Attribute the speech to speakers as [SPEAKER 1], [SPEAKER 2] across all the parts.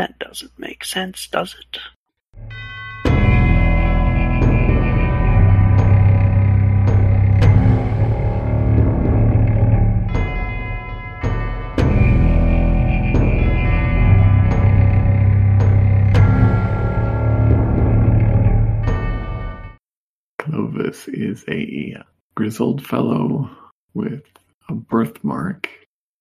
[SPEAKER 1] That doesn't make sense, does it?
[SPEAKER 2] Clovis is a grizzled fellow with a birthmark,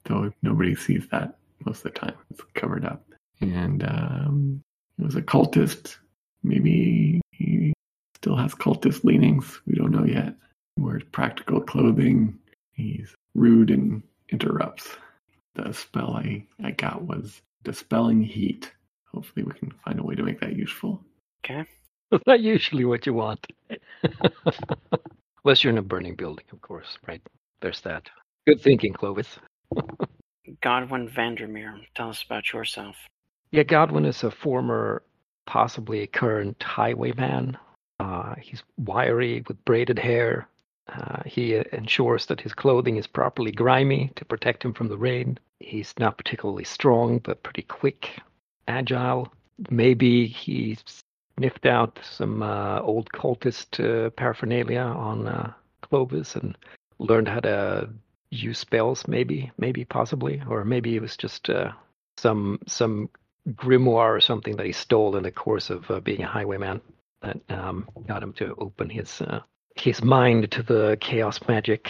[SPEAKER 2] though nobody sees that most of the time. It's covered up. And um, he was a cultist. Maybe he still has cultist leanings. We don't know yet. He wears practical clothing. He's rude and interrupts. The spell I, I got was dispelling heat. Hopefully, we can find a way to make that useful.
[SPEAKER 1] Okay.
[SPEAKER 3] That's not usually what you want. Unless you're in a burning building, of course, right? There's that. Good thinking, Clovis.
[SPEAKER 1] Godwin Vandermeer, tell us about yourself.
[SPEAKER 3] Yeah, Godwin is a former, possibly a current highwayman. Uh, he's wiry with braided hair. Uh, he ensures that his clothing is properly grimy to protect him from the rain. He's not particularly strong, but pretty quick, agile. Maybe he sniffed out some uh, old cultist uh, paraphernalia on uh, Clovis and learned how to use spells. Maybe, maybe, possibly, or maybe it was just uh, some some grimoire or something that he stole in the course of uh, being a highwayman that um, got him to open his uh, his mind to the chaos magic.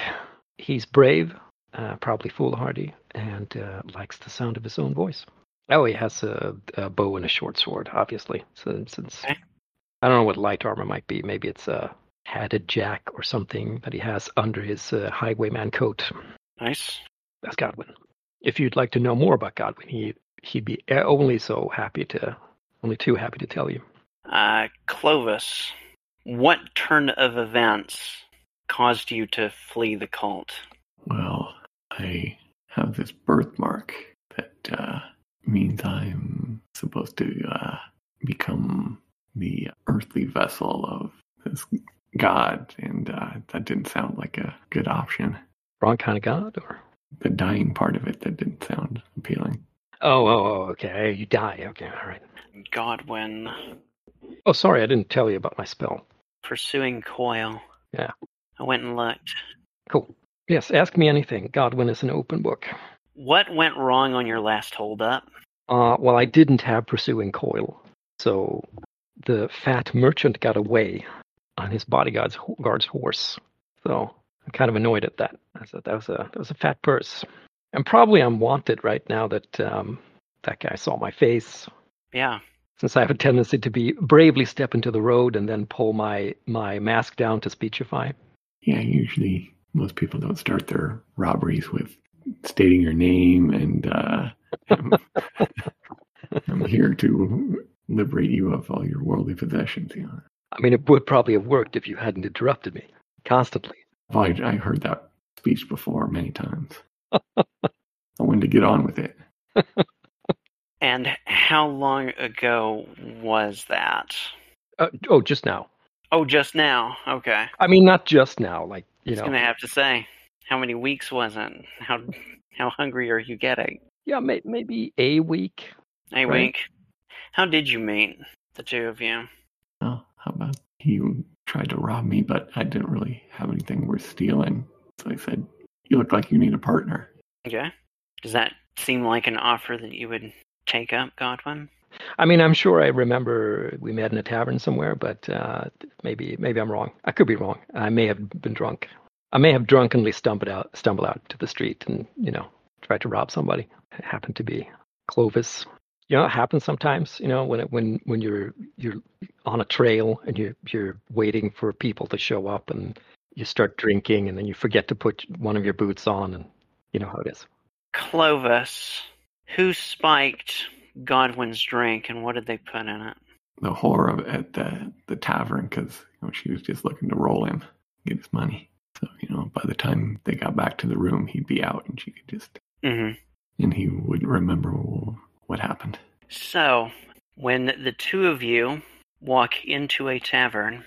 [SPEAKER 3] He's brave, uh, probably foolhardy, and uh, likes the sound of his own voice. Oh, he has a, a bow and a short sword, obviously. So, since I don't know what light armor might be, maybe it's a padded jack or something that he has under his uh, highwayman coat.
[SPEAKER 1] Nice.
[SPEAKER 3] That's Godwin. If you'd like to know more about Godwin, he he'd be uh, only so happy to, only too happy to tell you.
[SPEAKER 1] Uh, Clovis, what turn of events caused you to flee the cult?
[SPEAKER 2] Well, I have this birthmark that uh, means I'm supposed to uh, become the earthly vessel of this god, and uh, that didn't sound like a good option.
[SPEAKER 3] Wrong kind of god, or
[SPEAKER 2] The dying part of it that didn't sound appealing.
[SPEAKER 3] Oh, oh, oh, okay, you die. Okay, all right.
[SPEAKER 1] Godwin,
[SPEAKER 3] Oh, sorry, I didn't tell you about my spell.
[SPEAKER 1] pursuing Coil.
[SPEAKER 3] Yeah.
[SPEAKER 1] I went and looked.
[SPEAKER 3] Cool. Yes, ask me anything. Godwin is an open book.
[SPEAKER 1] What went wrong on your last holdup?
[SPEAKER 3] Uh, well, I didn't have pursuing coil, so the fat merchant got away on his bodyguard's guard's horse. So I'm kind of annoyed at that. I said that was a that was a fat purse, and probably I'm wanted right now that um, that guy saw my face.
[SPEAKER 1] Yeah.
[SPEAKER 3] Since I have a tendency to be bravely step into the road and then pull my my mask down to speechify.
[SPEAKER 2] Yeah, usually most people don't start their robberies with stating your name and uh, I'm, I'm here to liberate you of all your worldly possessions. You know,
[SPEAKER 3] I mean, it would probably have worked if you hadn't interrupted me constantly.
[SPEAKER 2] Well, I, I heard that speech before many times. I wanted to get on with it.
[SPEAKER 1] And how long ago was that?
[SPEAKER 3] Uh, oh, just now.
[SPEAKER 1] Oh, just now. Okay.
[SPEAKER 3] I mean, not just now. Like you
[SPEAKER 1] I was
[SPEAKER 3] know,
[SPEAKER 1] gonna have to say, how many weeks was it? How how hungry are you getting?
[SPEAKER 3] yeah, may, maybe a week.
[SPEAKER 1] A
[SPEAKER 3] Right.
[SPEAKER 1] week. How did you meet the two of you?
[SPEAKER 2] Well, how about he tried to rob me, but I didn't really have anything worth stealing. So I said, "You look like you need a partner."
[SPEAKER 1] Okay. Does that seem like an offer that you would take up, Godwin?
[SPEAKER 3] I mean, I'm sure I remember we met in a tavern somewhere, but uh, maybe maybe I'm wrong. I could be wrong. I may have been drunk. I may have drunkenly stumbled out stumbled out to the street and you know tried to rob somebody. It happened to be Clovis. You know, it happens sometimes. You know, when it, when when you're you're on a trail and you're you're waiting for people to show up and you start drinking and then you forget to put one of your boots on and you know how it is.
[SPEAKER 1] Clovis. Who spiked Godwin's drink and what did they put in it?
[SPEAKER 2] The whore of at the the tavern because you know, she was just looking to roll him, get his money. So you know, by the time they got back to the room, he'd be out, and she could just
[SPEAKER 1] hmm
[SPEAKER 2] and he wouldn't remember what happened.
[SPEAKER 1] So, when the two of you walk into a tavern,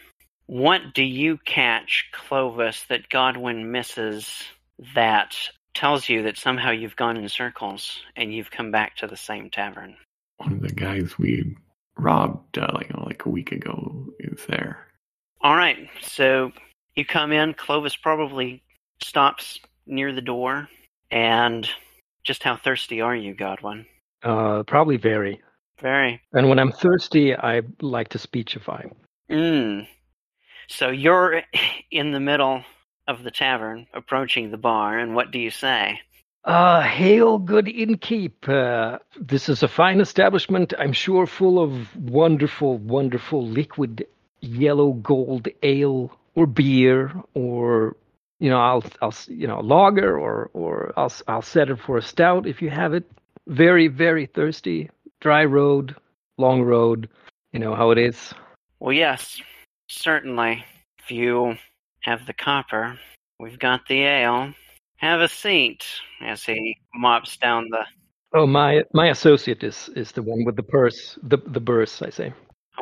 [SPEAKER 1] what do you catch, Clovis, that Godwin misses that tells you that somehow you've gone in circles and you've come back to the same tavern?
[SPEAKER 2] one of the guys we robbed uh, like like a week ago is there.
[SPEAKER 1] All right, so you come in. Clovis probably stops near the door. And just how thirsty are you, Godwin?
[SPEAKER 3] Uh, probably very.
[SPEAKER 1] Very.
[SPEAKER 3] And when I'm thirsty, I like to speechify.
[SPEAKER 1] Mm. So you're in the middle of the tavern, approaching the bar, and what do you say?
[SPEAKER 3] Uh, hail, good innkeep. Uh, this is a fine establishment, I'm sure, full of wonderful, wonderful liquid yellow gold ale or beer or you know I'll I'll you know lager or or I'll I'll set it for a stout if you have it. Very very thirsty, dry road, long road. You know how it is.
[SPEAKER 1] Well, yes, certainly. If you have the copper, we've got the ale. Have a seat as he mops down the.
[SPEAKER 3] Oh, my my associate is is the one with the purse, the the purse. I say.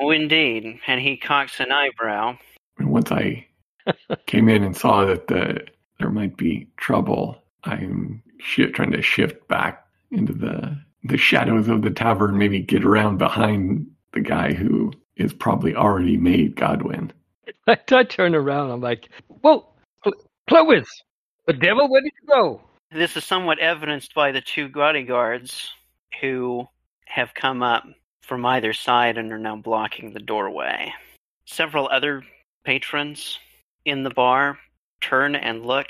[SPEAKER 1] Oh, indeed, and he cocks an eyebrow.
[SPEAKER 2] And once I came in and saw that the there might be trouble, I'm shi trying to shift back into the the shadows of the tavern, maybe get around behind the guy who is probably already made Godwin.
[SPEAKER 3] I, I turn around. I'm like, "Whoa, Clovis, the devil, where did you go?"
[SPEAKER 1] This is somewhat evidenced by the two bodyguards who have come up from either side and are now blocking the doorway. Several other patrons in the bar turn and look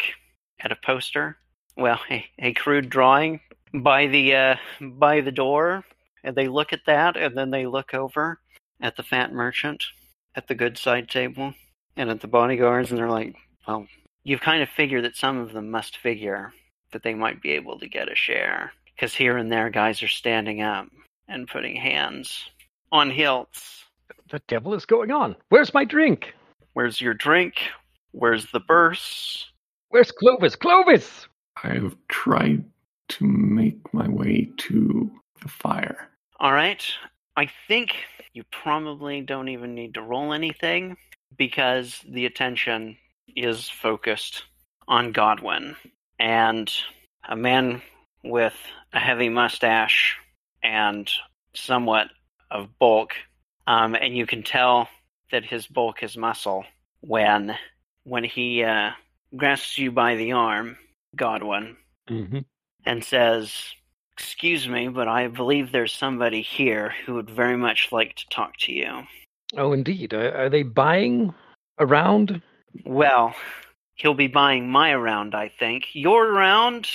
[SPEAKER 1] at a poster, well, a, a crude drawing by the uh, by the door, and they look at that, and then they look over at the fat merchant at the good side table and at the bodyguards, and they're like, "Well, you've kind of figured that some of them must figure that they might be able to get a share, because here and there, guys are standing up and putting hands on hilts.
[SPEAKER 3] The devil is going on. Where's my drink?
[SPEAKER 1] Where's your drink? Where's the burse?
[SPEAKER 3] Where's Clovis? Clovis!
[SPEAKER 2] I've tried to make my way to the fire.
[SPEAKER 1] All right. I think you probably don't even need to roll anything because the attention is focused on Godwin. And a man with a heavy mustache and somewhat of bulk, um, and you can tell that his bulk is muscle when when he uh, grasps you by the arm, Godwin,
[SPEAKER 3] Mm-hmm.
[SPEAKER 1] and says, "Excuse me, but I believe there's somebody here who would very much like to talk to you."
[SPEAKER 3] Oh, indeed. Are, are they buying around?
[SPEAKER 1] Well, he'll be buying my round, I think. Your round,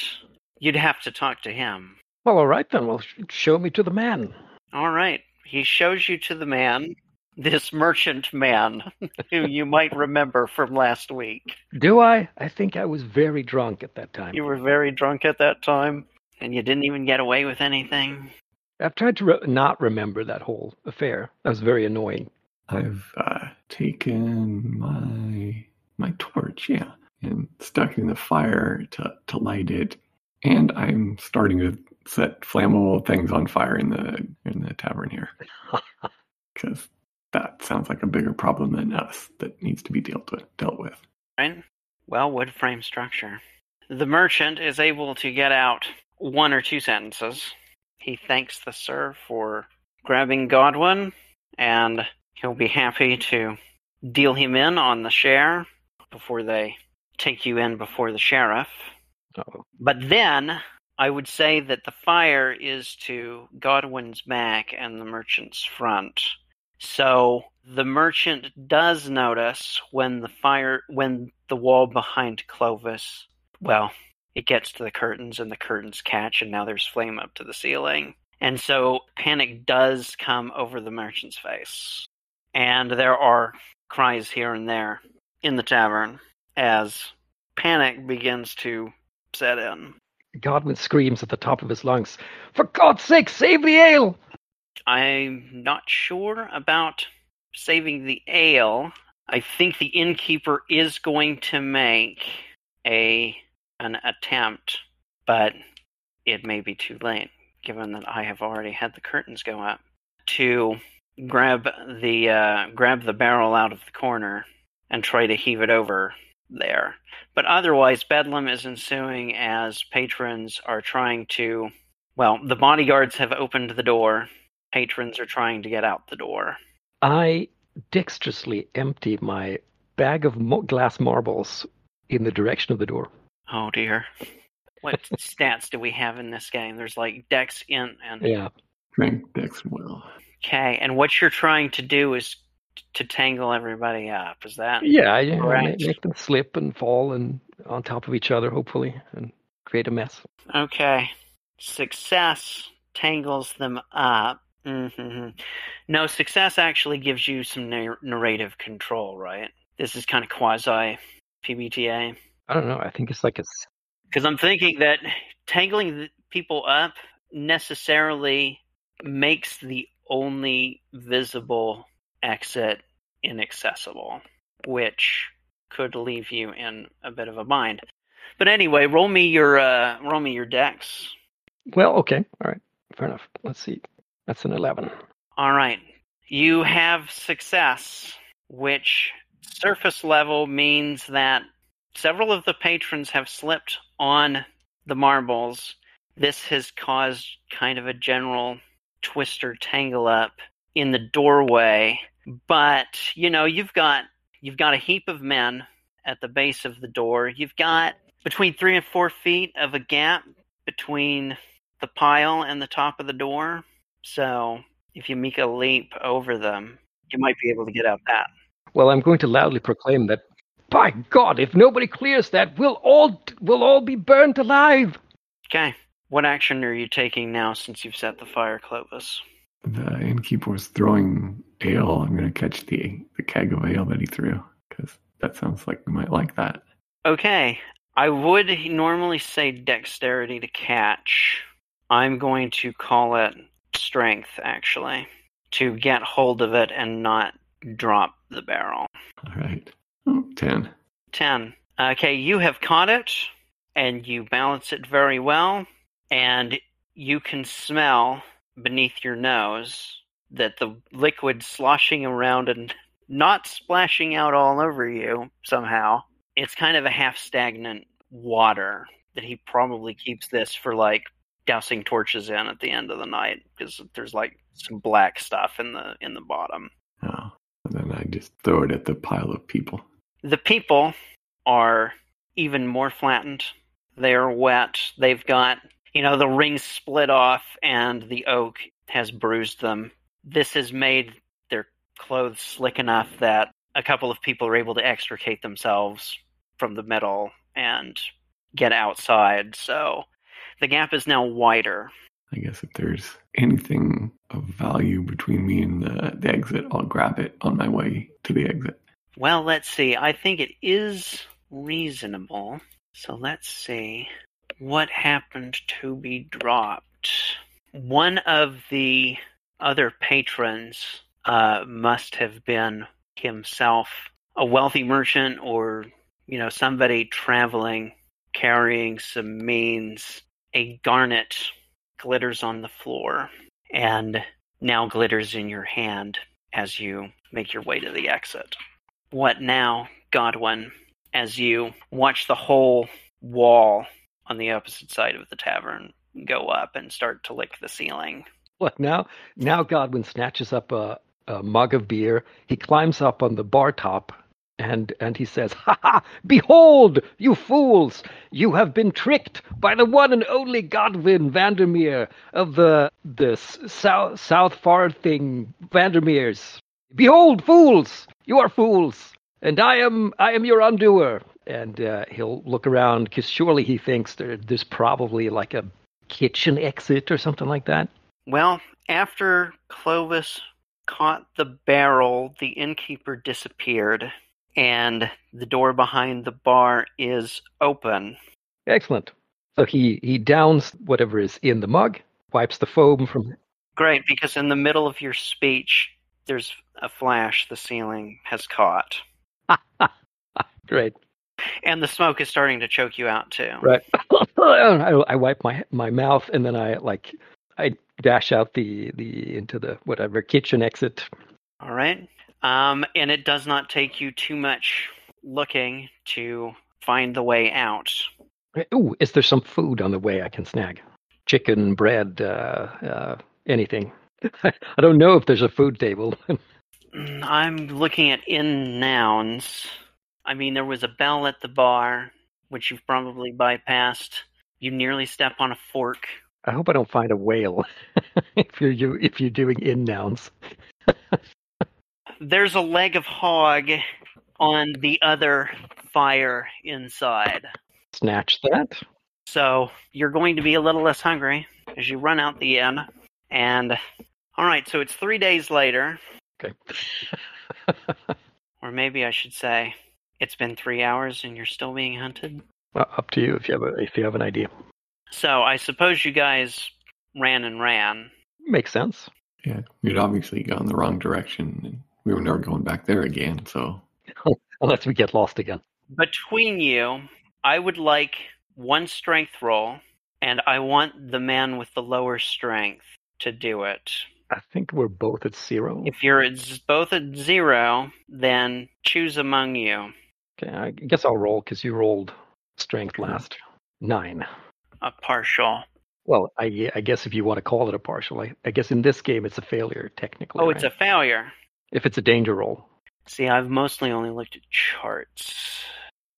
[SPEAKER 1] you'd have to talk to him.
[SPEAKER 3] Well, all right then. Well, sh- show me to the man.
[SPEAKER 1] All right. He shows you to the man, this merchant man, who you might remember from last week.
[SPEAKER 3] Do I? I think I was very drunk at that time.
[SPEAKER 1] You were very drunk at that time, and you didn't even get away with anything.
[SPEAKER 3] I've tried to re- not remember that whole affair. That was very annoying.
[SPEAKER 2] I've uh, taken my my torch, yeah, and stuck it in the fire to to light it, and I'm starting to set flammable things on fire in the in the tavern here because that sounds like a bigger problem than us that needs to be dealt with. Dealt with.
[SPEAKER 1] Right? Well, wood frame structure. The merchant is able to get out one or two sentences. He thanks the sir for grabbing Godwin, and he'll be happy to deal him in on the share before they take you in before the sheriff.
[SPEAKER 3] Oh,
[SPEAKER 1] But then I would say that the fire is to Godwin's back and the merchant's front. So the merchant does notice when the fire, when the wall behind Clovis, well, it gets to the curtains and the curtains catch, and now there's flame up to the ceiling. And so panic does come over the merchant's face. And there are cries here and there in the tavern as panic begins to set in.
[SPEAKER 3] Godwin screams at the top of his lungs, For God's sake, save the ale!
[SPEAKER 1] I'm not sure about saving the ale. I think the innkeeper is going to make a an attempt, but it may be too late, given that I have already had the curtains go up to grab the uh, grab the barrel out of the corner and try to heave it over there. But otherwise, bedlam is ensuing as patrons are trying to. Well, the bodyguards have opened the door patrons are trying to get out the door.
[SPEAKER 3] I dexterously empty my bag of glass marbles in the direction of the door.
[SPEAKER 1] Oh dear. What stats do we have in this game? There's like Dex, Int, and
[SPEAKER 3] Yeah.
[SPEAKER 2] Strength, Dex, Will.
[SPEAKER 1] Okay. And what you're trying to do is to tangle everybody up. Is that
[SPEAKER 3] Yeah, know,
[SPEAKER 1] Right.
[SPEAKER 3] make, them slip and fall and on top of each other, hopefully, and create a mess.
[SPEAKER 1] okay? Success tangles them up. hmm No, success actually gives you some narrative control, right? This is kind of quasi PBTA.
[SPEAKER 3] I don't know. I think it's like a. s-
[SPEAKER 1] Because I'm thinking that tangling people up necessarily makes the only visible exit inaccessible, which could leave you in a bit of a bind. But anyway, roll me your uh, roll me your dex.
[SPEAKER 3] Well, okay, all right, fair enough. Let's see. That's an eleven.
[SPEAKER 1] All right, you have success, which surface level means that several of the patrons have slipped on the marbles. This has caused kind of a general twister tangle up in the doorway. But, you know, you've got you've got a heap of men at the base of the door. You've got between three and four feet of a gap between the pile and the top of the door. So if you make a leap over them, you might be able to get out that.
[SPEAKER 3] Well, I'm going to loudly proclaim that. By God, if nobody clears that, we'll all we'll all be burnt alive.
[SPEAKER 1] Okay. What action are you taking now since you've set the fire, Clovis?
[SPEAKER 2] The innkeeper was throwing ale. I'm going to catch the, the keg of ale that he threw because that sounds like we might like that.
[SPEAKER 1] Okay. I would normally say dexterity to catch. I'm going to call it strength, actually, to get hold of it and not drop the barrel.
[SPEAKER 2] All right. 10.
[SPEAKER 1] 10. Okay, you have caught it, and you balance it very well, and you can smell beneath your nose that the liquid sloshing around and not splashing out all over you somehow. It's kind of a half stagnant water that he probably keeps this for like dousing torches in at the end of the night because there's like some black stuff in the in the bottom.
[SPEAKER 2] Oh. And then I just throw it at the pile of people.
[SPEAKER 1] The people are even more flattened. They're wet. They've got, you know, the rings split off and the oak has bruised them. This has made their clothes slick enough that a couple of people are able to extricate themselves from the middle and get outside. So the gap is now wider.
[SPEAKER 2] I guess if there's anything of value between me and the, the exit, I'll grab it on my way to the exit.
[SPEAKER 1] Well, let's see. I think it is reasonable. So let's see what happened to be dropped. One of the other patrons uh, must have been himself a wealthy merchant or, you know, somebody traveling carrying some means. A garnet glitters on the floor and now glitters in your hand as you make your way to the exit. What now, Godwin, as you watch the whole wall on the opposite side of the tavern go up and start to lick the ceiling?
[SPEAKER 3] What now? Now Godwin snatches up a, a mug of beer. He climbs up on the bar top and and he says, "Ha ha! Behold, you fools! You have been tricked by the one and only Godwin Vandermeer of the the south South Far thing Vandermeers. Behold, fools! You are fools, and I am I am your undoer." And uh, he'll look around because surely he thinks there, there's probably like a kitchen exit or something like that.
[SPEAKER 1] Well, after Clovis caught the barrel, the innkeeper disappeared, and the door behind the bar is open.
[SPEAKER 3] Excellent. So he he downs whatever is in the mug, wipes the foam from.
[SPEAKER 1] Great, because in the middle of your speech, there's a flash the ceiling has caught.
[SPEAKER 3] Great.
[SPEAKER 1] And the smoke is starting to choke you out too.
[SPEAKER 3] Right. I, I wipe my my mouth and then I like I dash out the the into the whatever kitchen exit.
[SPEAKER 1] All right. Um, and it does not take you too much looking to find the way out.
[SPEAKER 3] Ooh, is there some food on the way I can snag? Chicken, bread, uh, uh, anything. I don't know if there's a food table.
[SPEAKER 1] I'm looking at in nouns. I mean, there was a bell at the bar, which you've probably bypassed. You nearly step on a fork.
[SPEAKER 3] I hope I don't find a whale if you're you, if you're doing in nouns.
[SPEAKER 1] There's a leg of hog on the other fire inside.
[SPEAKER 3] Snatch that.
[SPEAKER 1] So you're going to be a little less hungry as you run out the inn. And all right, so it's three days later,
[SPEAKER 3] Okay.
[SPEAKER 1] or maybe I should say, it's been three hours and you're still being hunted.
[SPEAKER 3] well, up to you if you have a, if you have an idea.
[SPEAKER 1] So I suppose you guys ran and ran.
[SPEAKER 3] Makes sense.
[SPEAKER 2] Yeah, we'd obviously gone the wrong direction, and we were never going back there again. So
[SPEAKER 3] Unless we get lost again.
[SPEAKER 1] Between you, I would like one strength roll, and I want the man with the lower strength to do it.
[SPEAKER 3] I think we're both at zero.
[SPEAKER 1] If you're at z- both at zero, then choose among you.
[SPEAKER 3] Okay, I guess I'll roll because you rolled strength last. Nine.
[SPEAKER 1] A partial.
[SPEAKER 3] Well, I, I guess if you want to call it a partial, I, I guess in this game it's a failure technically.
[SPEAKER 1] Oh, it's a failure.
[SPEAKER 3] if it's a danger roll.
[SPEAKER 1] See, I've mostly only looked at charts,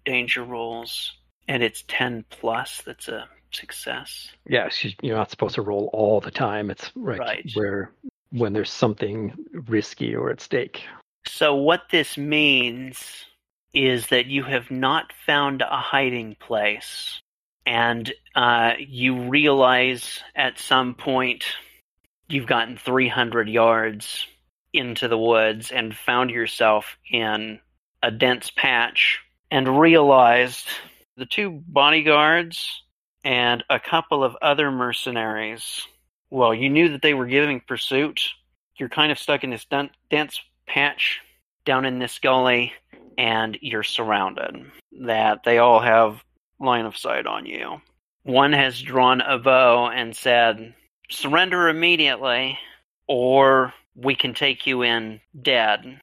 [SPEAKER 1] danger rolls, and it's 10 plus. That's a success.
[SPEAKER 3] Yeah, you're not supposed to roll all the time. It's right,
[SPEAKER 1] Right.
[SPEAKER 3] where when there's something risky or at stake.
[SPEAKER 1] So, what this means is that you have not found a hiding place, and uh, you realize at some point you've gotten 300 yards into the woods and found yourself in a dense patch, and realized the two bodyguards and a couple of other mercenaries. Well, you knew that they were giving pursuit. You're kind of stuck in this dun- dense patch down in this gully and you're surrounded. That they all have line of sight on you. One has drawn a bow and said, Surrender immediately, or we can take you in dead.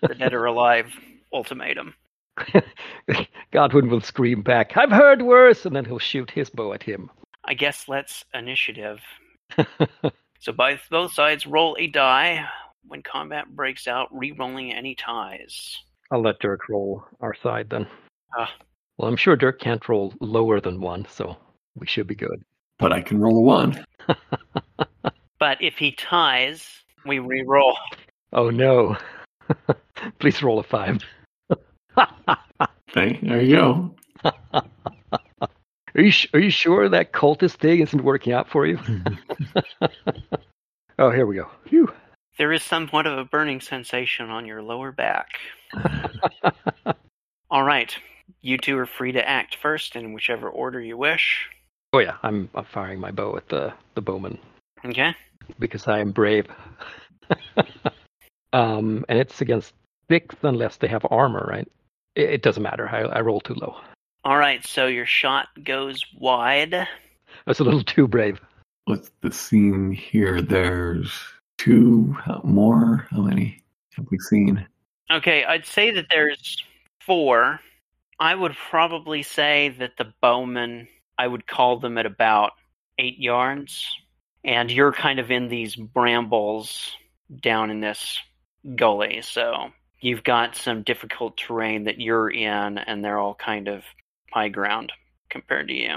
[SPEAKER 1] the dead or alive ultimatum.
[SPEAKER 3] Godwin will scream back, I've heard worse, and then he'll shoot his bow at him.
[SPEAKER 1] I guess let's initiative. So by both sides roll a die. When combat breaks out, re-rolling any ties.
[SPEAKER 3] I'll let Dirk roll our side then.
[SPEAKER 1] Ah.
[SPEAKER 3] Well, I'm sure Dirk can't roll lower than one, so we should be good.
[SPEAKER 2] but I can roll a one.
[SPEAKER 1] But if he ties, we re-roll.
[SPEAKER 3] Oh no. Please roll a five.
[SPEAKER 2] Okay, there you go.
[SPEAKER 3] Are you are you sure that cultist thing isn't working out for you? oh, here we go. Phew.
[SPEAKER 1] There is somewhat of a burning sensation on your lower back. All right, you two are free to act first in whichever order you wish.
[SPEAKER 3] Oh yeah, I'm, I'm firing my bow at the the bowman
[SPEAKER 1] Okay.
[SPEAKER 3] because I am brave. um, and it's against six unless they have armor, right? It, it doesn't matter. I I roll too low.
[SPEAKER 1] All right, so your shot goes wide.
[SPEAKER 3] That's a little too brave.
[SPEAKER 2] What's the scene here? There's two uh, more. How many have we seen?
[SPEAKER 1] Okay, I'd say that there's four. I would probably say that the bowmen, I would call them at about eight yards. And you're kind of in these brambles down in this gully. So you've got some difficult terrain that you're in, and they're all kind of high ground compared to you.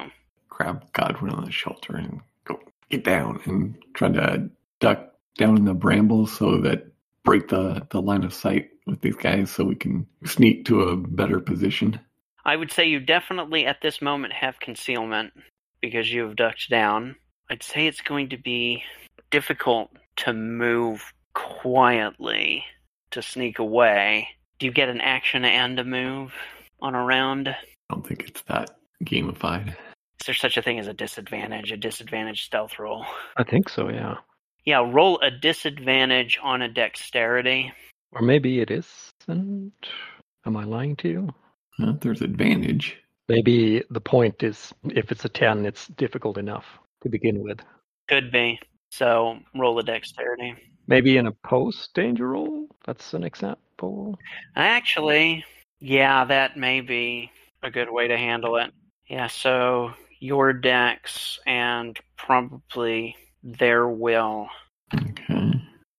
[SPEAKER 2] Grab Godwin on the shoulder and go get down and try to duck down in the brambles so that break the, the line of sight with these guys so we can sneak to a better position.
[SPEAKER 1] I would say you definitely at this moment have concealment because you have ducked down. I'd say it's going to be difficult to move quietly to sneak away. Do you get an action and a move on a round?
[SPEAKER 2] I don't think it's that gamified.
[SPEAKER 1] Is there such a thing as a disadvantage, a disadvantage stealth roll?
[SPEAKER 3] I think so, yeah.
[SPEAKER 1] Yeah, roll a disadvantage on a dexterity.
[SPEAKER 3] Or maybe it isn't. Am I lying to you?
[SPEAKER 2] Uh, there's advantage.
[SPEAKER 3] Maybe the point is if it's a 10, it's difficult enough to begin with.
[SPEAKER 1] Could be. So roll a dexterity.
[SPEAKER 3] Maybe in a post danger roll? That's an example.
[SPEAKER 1] Actually, yeah, that may be a good way to handle it. Yeah, so your dex and probably their will
[SPEAKER 2] Okay.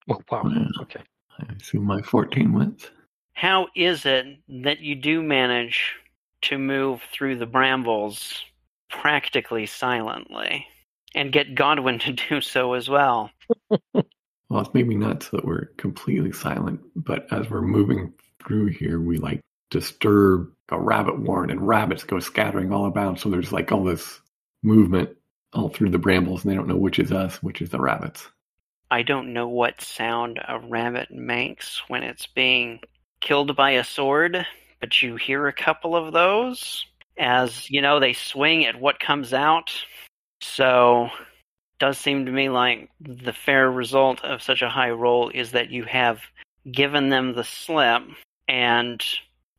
[SPEAKER 3] Oh, wow.
[SPEAKER 2] Yeah.
[SPEAKER 3] Okay.
[SPEAKER 2] I assume my 14 wins.
[SPEAKER 1] How is it that you do manage to move through the brambles practically silently and get Godwin to do so as well?
[SPEAKER 2] Well, it's maybe not so that we're completely silent, but as we're moving through here, we like disturb a rabbit warren and rabbits go scattering all about. So there's like all this movement all through the brambles and they don't know which is us, which is the rabbits.
[SPEAKER 1] I don't know what sound a rabbit makes when it's being killed by a sword, but you hear a couple of those as, you know, they swing at what comes out. So, does seem to me like the fair result of such a high roll is that you have given them the slip and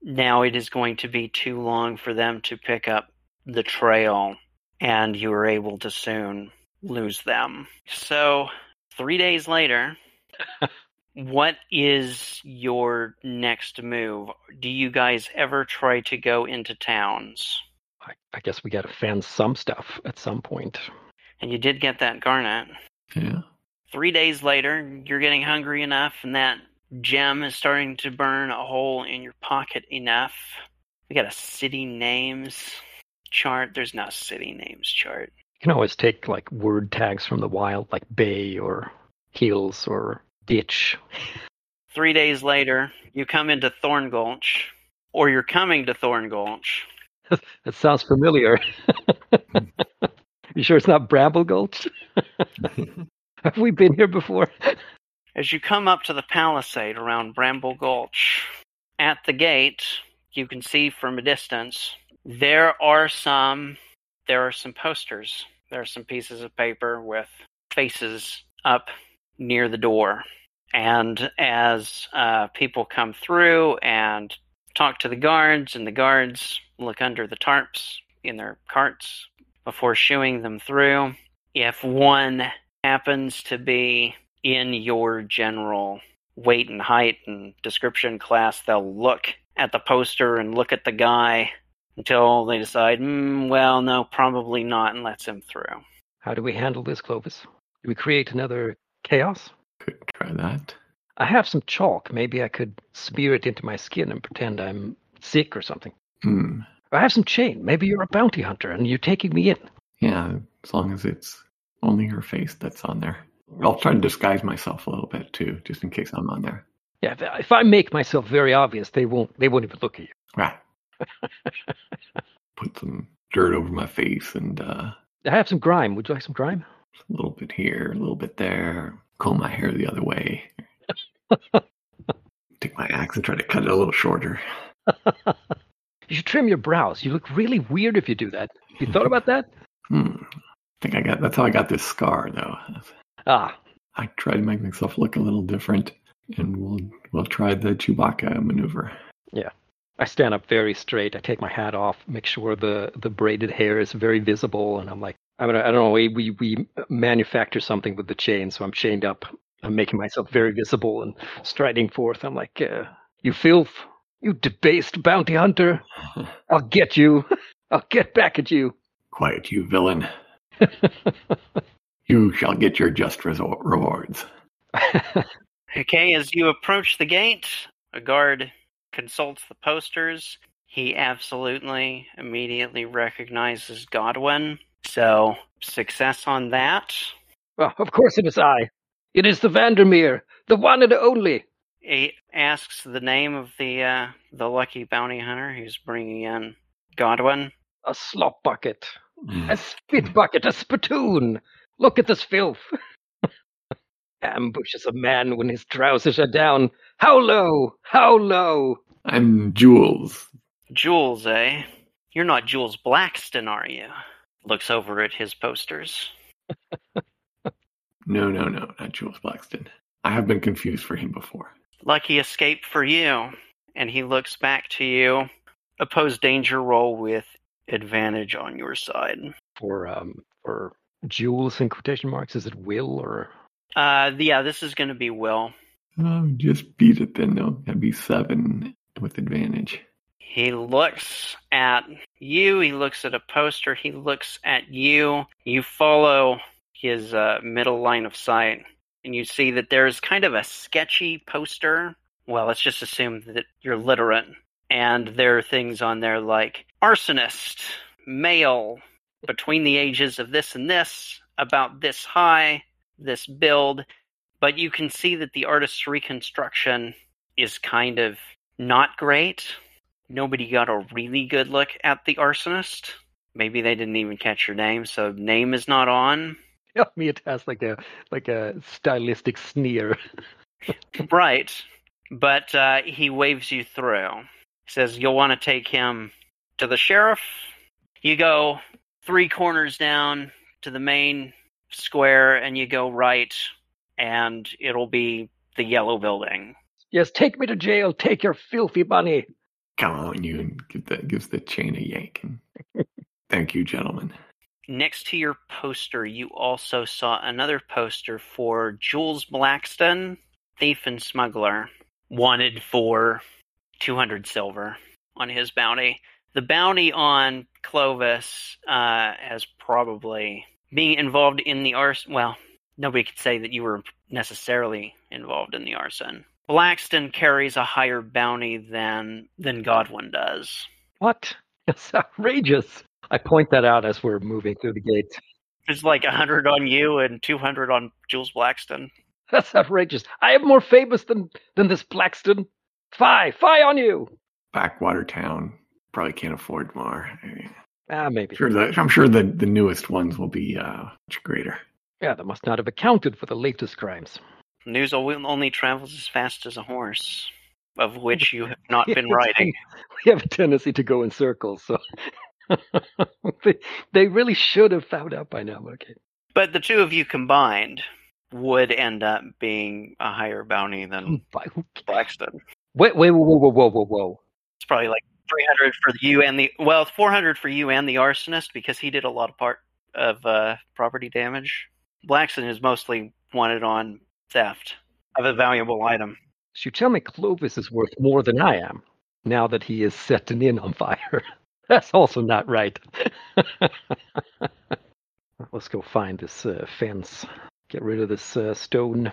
[SPEAKER 1] now it is going to be too long for them to pick up the trail and you are able to soon lose them. So, three days later, what is your next move? Do you guys ever try to go into towns?
[SPEAKER 3] I, I guess we got to fence some stuff at some point.
[SPEAKER 1] And you did get that garnet.
[SPEAKER 2] Yeah.
[SPEAKER 1] Three days later, you're getting hungry enough, and that gem is starting to burn a hole in your pocket enough. We got a city names chart. There's no city names chart.
[SPEAKER 3] You can always take like word tags from the wild, like bay or hills or ditch.
[SPEAKER 1] Three days later, you come into Thorn Gulch, or you're coming to Thorn Gulch.
[SPEAKER 3] That sounds familiar. you sure it's not Bramble Gulch? Have we been here before?
[SPEAKER 1] As you come up to the palisade around Bramble Gulch, at the gate, you can see from a distance there are some there are some posters. There are some pieces of paper with faces up near the door. And as uh, people come through and talk to the guards, and the guards look under the tarps in their carts before shooing them through, if one happens to be in your general weight and height and description class, they'll look at the poster and look at the guy until they decide, mm, well, no, probably not, and lets him through.
[SPEAKER 3] How do we handle this, Clovis? Do we create another chaos?
[SPEAKER 2] Could try that.
[SPEAKER 3] I have some chalk. Maybe I could smear it into my skin and pretend I'm sick or something.
[SPEAKER 2] Hmm.
[SPEAKER 3] I have some chain. Maybe you're a bounty hunter and you're taking me in.
[SPEAKER 2] Yeah, as long as it's only her face that's on there. I'll try to disguise myself a little bit too, just in case I'm on there.
[SPEAKER 3] Yeah, if- if I make myself very obvious, they won't. They won't even look at you.
[SPEAKER 2] Right. Put some dirt over my face and uh,
[SPEAKER 3] I have some grime. Would you like some grime?
[SPEAKER 2] a little bit here, a little bit there. Comb my hair the other way. Take my axe and try to cut it a little shorter.
[SPEAKER 3] You should trim your brows. You look really weird if you do that. You thought about that?
[SPEAKER 2] Hmm. I think I got. That's how I got this scar, though.
[SPEAKER 3] Ah,
[SPEAKER 2] I try to make myself look a little different, and we'll we'll try the Chewbacca maneuver. Yeah.
[SPEAKER 3] I stand up very straight. I take my hat off, make sure the the braided hair is very visible, and I'm like, I mean, I don't know. We we, we manufacture something with the chain, so I'm chained up. I'm making myself very visible and striding forth. I'm like, uh, you filth, you debased bounty hunter. I'll get you. I'll get back at you.
[SPEAKER 2] Quiet, you villain! You shall get your just resor- rewards.
[SPEAKER 1] Okay, as you approach the gate, a guard consults the posters. He absolutely immediately recognizes Godwin. So, success on that.
[SPEAKER 3] well, of course it is I. It is the Vandermeer, the one and only.
[SPEAKER 1] He asks the name of the uh, the lucky bounty hunter who's bringing in Godwin.
[SPEAKER 3] A slop bucket, a spit bucket, a spittoon. Look at this filth. Ambushes a man when his trousers are down. How low? How low?
[SPEAKER 2] I'm Jules.
[SPEAKER 1] Jules, eh? You're not Jules Blackston, are you? Looks over at his posters.
[SPEAKER 2] No, no, no, not Jules Blackston. I have been confused for him before.
[SPEAKER 1] Lucky escape for you. And he looks back to you. Oppose danger roll with advantage on your side.
[SPEAKER 3] For um for Jules in quotation marks, is it will or
[SPEAKER 1] Uh, yeah, this is going to be Will.
[SPEAKER 2] Oh, just beat it then. though. That'd be seven with advantage.
[SPEAKER 1] He looks at you. He looks at a poster. He looks at you. You follow his uh, middle line of sight and you see that there's kind of a sketchy poster. Well, let's just assume that you're literate. And there are things on there like arsonist, male, between the ages of this and this, about this high, this build. But you can see that the artist's reconstruction is kind of not great. Nobody got a really good look at the arsonist. Maybe they didn't even catch your name, so name is not on.
[SPEAKER 3] Yeah, me it has like a like a stylistic sneer.
[SPEAKER 1] right. But uh, he waves you through. He says, You'll want to take him to the sheriff. You go three corners down to the main square and you go right, and it'll be the yellow building.
[SPEAKER 3] Yes, take me to jail. Take your filthy money.
[SPEAKER 2] Come on, you and give the, gives the chain a yank. Thank you, gentlemen.
[SPEAKER 1] Next to your poster, you also saw another poster for Jules Blackston, thief and smuggler, wanted for 200 silver on his bounty. The bounty on Clovis uh, has probably being involved in the arson. Well, nobody could say that you were necessarily involved in the arson. Blackston carries a higher bounty than than Godwin does.
[SPEAKER 3] What? It's outrageous. I point that out as we're moving through the gate.
[SPEAKER 1] There's like a hundred on you and two hundred on Jules Blackston.
[SPEAKER 3] That's outrageous. I am more famous than than this Blackston. Fie, fie on you.
[SPEAKER 2] Backwater town probably can't afford more.
[SPEAKER 3] Ah, maybe.
[SPEAKER 2] Sure, the, I'm sure the the newest ones will be uh, much greater.
[SPEAKER 3] Yeah, they must not have accounted for the latest crimes.
[SPEAKER 1] News only travels as fast as a horse, of which you have not been riding.
[SPEAKER 3] We have a tendency to go in circles, so they, they really should have found out by now. Okay.
[SPEAKER 1] But the two of you combined would end up being a higher bounty than
[SPEAKER 3] By who?
[SPEAKER 1] Blackston.
[SPEAKER 3] Wait, wait, whoa, whoa, whoa, whoa, whoa.
[SPEAKER 1] It's probably like 300 for you and the well, 400 for you and the arsonist because he did a lot of part of uh, property damage. Blackston is mostly wanted on theft of a valuable item.
[SPEAKER 3] So you tell me Clovis is worth more than I am now that he is set an inn on fire. That's also not right. Let's go find this uh, fence. Get rid of this uh, stone.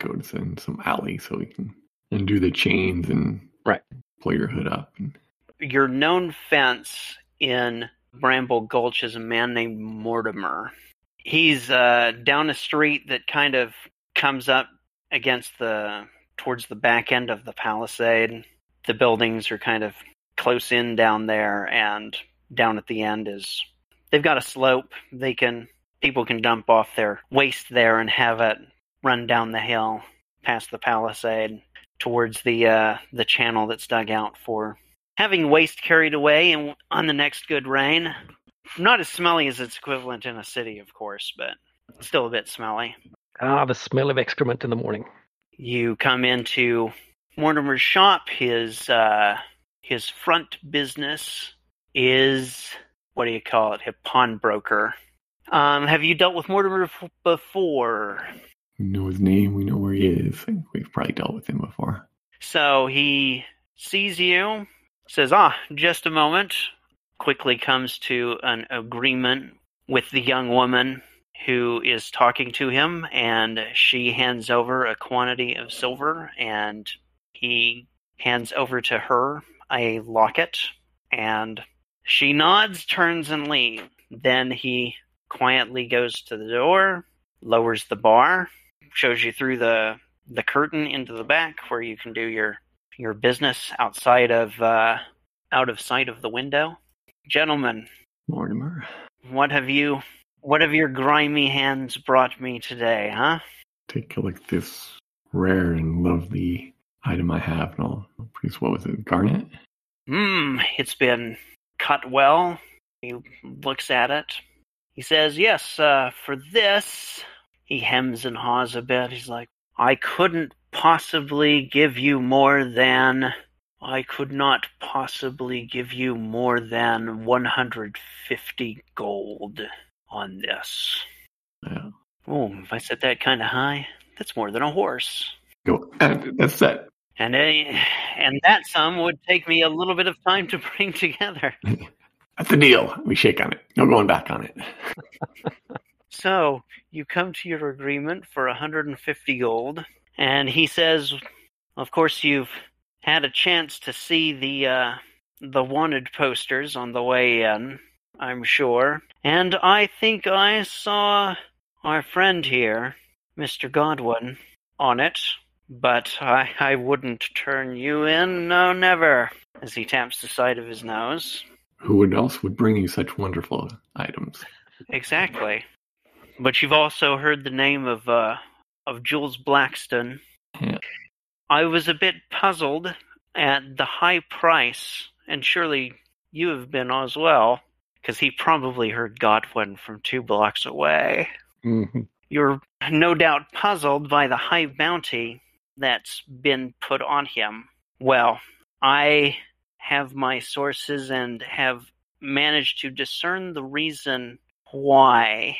[SPEAKER 2] Go to some, some alley so we can undo the chains and
[SPEAKER 3] Right.
[SPEAKER 2] pull your hood up. And
[SPEAKER 1] Your known fence in Bramble Gulch is a man named Mortimer. He's uh, down a street that kind of comes up against the towards the back end of the palisade. The buildings are kind of close in down there, and down at the end is they've got a slope. They can people can dump off their waste there and have it run down the hill past the palisade towards the uh, the channel that's dug out for having waste carried away and on the next good rain. Not as smelly as its equivalent in a city, of course, but still a bit smelly.
[SPEAKER 3] Ah, the smell of excrement in the morning.
[SPEAKER 1] You come into Mortimer's shop. His uh, his front business is what do you call it? A pawnbroker. Um, have you dealt with Mortimer f- before?
[SPEAKER 2] we know his name. We know where he is. We've probably dealt with him before.
[SPEAKER 1] So he sees you, says, Ah, just a moment. Quickly comes to an agreement with the young woman who is talking to him, and she hands over a quantity of silver, and he hands over to her a locket, and she nods, turns, and leaves. Then he quietly goes to the door, lowers the bar, shows you through the the curtain into the back where you can do your your business outside of uh, out of sight of the window. Gentlemen,
[SPEAKER 2] Mortimer.
[SPEAKER 1] what have you what have your grimy hands brought me today, huh?
[SPEAKER 2] Take a look at this rare and lovely item I have. And I'll produce, what was it, garnet?
[SPEAKER 1] Hmm, it's been cut well. He looks at it. He says, Yes, uh, for this. He hems and haws a bit. He's like, I couldn't possibly give you more than. I could not possibly give you more than 150 gold on this.
[SPEAKER 2] Yeah.
[SPEAKER 1] Oh, if I set that kind of high, that's more than a horse.
[SPEAKER 2] Go. And that's that.
[SPEAKER 1] And a, and that sum would take me a little bit of time to bring together.
[SPEAKER 2] That's the deal. We shake on it. No going back on it.
[SPEAKER 1] So you come to your agreement for 150 gold, and he says, "Of course, you've had a chance to see the uh, the wanted posters on the way in. I'm sure, and I think I saw our friend here, Mr. Godwin, on it." But I, I wouldn't turn you in, no, never, as he taps the side of his nose.
[SPEAKER 2] Who else would bring you such wonderful items?
[SPEAKER 1] Exactly. But you've also heard the name of uh, of Jules Blackston.
[SPEAKER 2] Yeah.
[SPEAKER 1] I was a bit puzzled at the high price, and surely you have been as well, because he probably heard Godwin from two blocks away.
[SPEAKER 3] Mm-hmm.
[SPEAKER 1] You're no doubt puzzled by the high bounty that's been put on him. Well, I have my sources and have managed to discern the reason why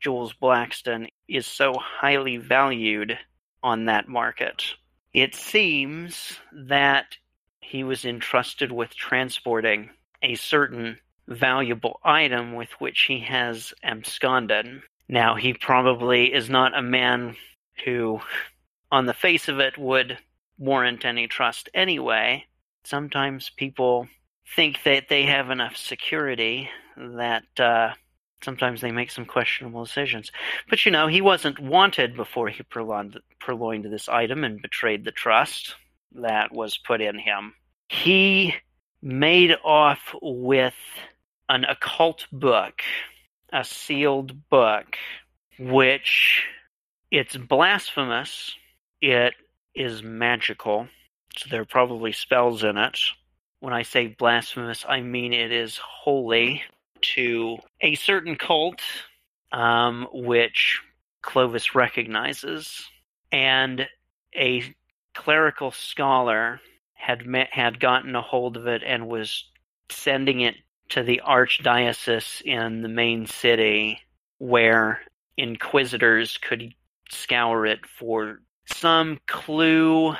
[SPEAKER 1] Jules Blackston is so highly valued on that market. It seems that he was entrusted with transporting a certain valuable item with which he has absconded. Now, he probably is not a man who, on the face of it, would warrant any trust anyway. Sometimes people think that they have enough security that uh, sometimes they make some questionable decisions. But you know, he wasn't wanted before he purloined, purloined this item and betrayed the trust that was put in him. He made off with an occult book, a sealed book, which it's blasphemous. It is magical. So there are probably spells in it. When I say blasphemous, I mean it is holy to a certain cult, um, which Clovis recognizes, and a clerical scholar had met, had gotten a hold of it and was sending it to the archdiocese in the main city, where inquisitors could scour it for some clue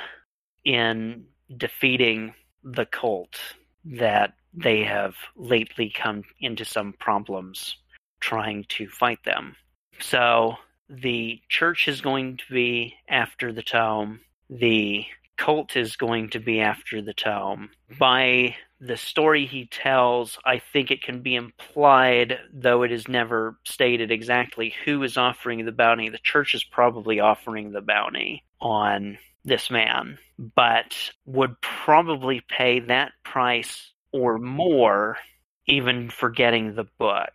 [SPEAKER 1] in defeating the cult that they have lately come into some problems trying to fight them. So the church is going to be after the tome. The cult is going to be after the tome. By the story he tells, I think it can be implied, though it is never stated exactly, who is offering the bounty. The church is probably offering the bounty on this man, but would probably pay that price or more even for getting the book.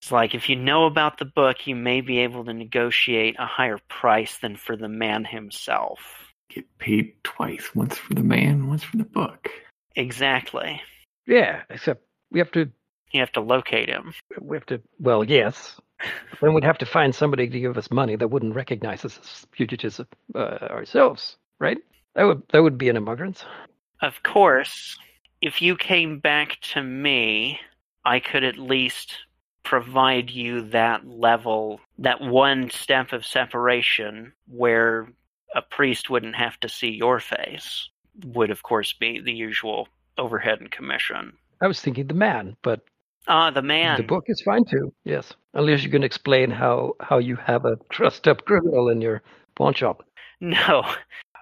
[SPEAKER 1] It's like if you know about the book, you may be able to negotiate a higher price than for the man himself.
[SPEAKER 2] Get paid twice, once for the man, once for the book.
[SPEAKER 1] Exactly.
[SPEAKER 3] Yeah, except we have to
[SPEAKER 1] You have to locate him.
[SPEAKER 3] we have to well, yes. Then we'd have to find somebody to give us money that wouldn't recognize us as fugitives uh, ourselves, right? That would that would be an immigrant.
[SPEAKER 1] Of course, if you came back to me, I could at least provide you that level, that one step of separation where a priest wouldn't have to see your face, would of course be the usual overhead and commission.
[SPEAKER 3] I was thinking the man, but
[SPEAKER 1] Ah, the man.
[SPEAKER 3] the book is fine too. Yes, unless you can explain how how you have a trussed up criminal in your pawn shop.
[SPEAKER 1] No,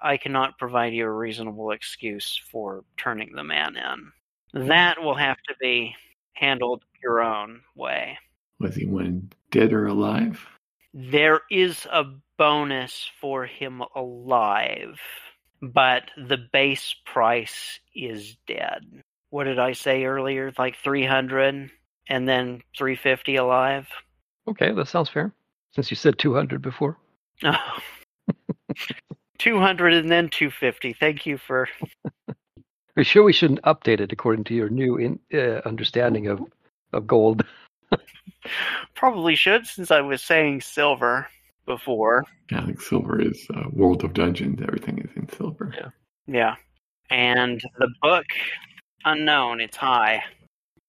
[SPEAKER 1] I cannot provide you a reasonable excuse for turning the man in. That will have to be handled your own way.
[SPEAKER 2] Was he one dead or alive?
[SPEAKER 1] There is a bonus for him alive, but the base price is dead. What did I say earlier? Like 300 and then 350 alive?
[SPEAKER 3] Okay, that sounds fair. Since you said two hundred before.
[SPEAKER 1] Oh. 200 and then 250. Thank you for
[SPEAKER 3] Are you sure we shouldn't update it according to your new in, uh, understanding of of gold?
[SPEAKER 1] probably should since I was saying silver before.
[SPEAKER 2] Yeah, I think silver is uh, World of Dungeons. Everything is in silver.
[SPEAKER 3] Yeah.
[SPEAKER 1] Yeah. And the book unknown, it's high.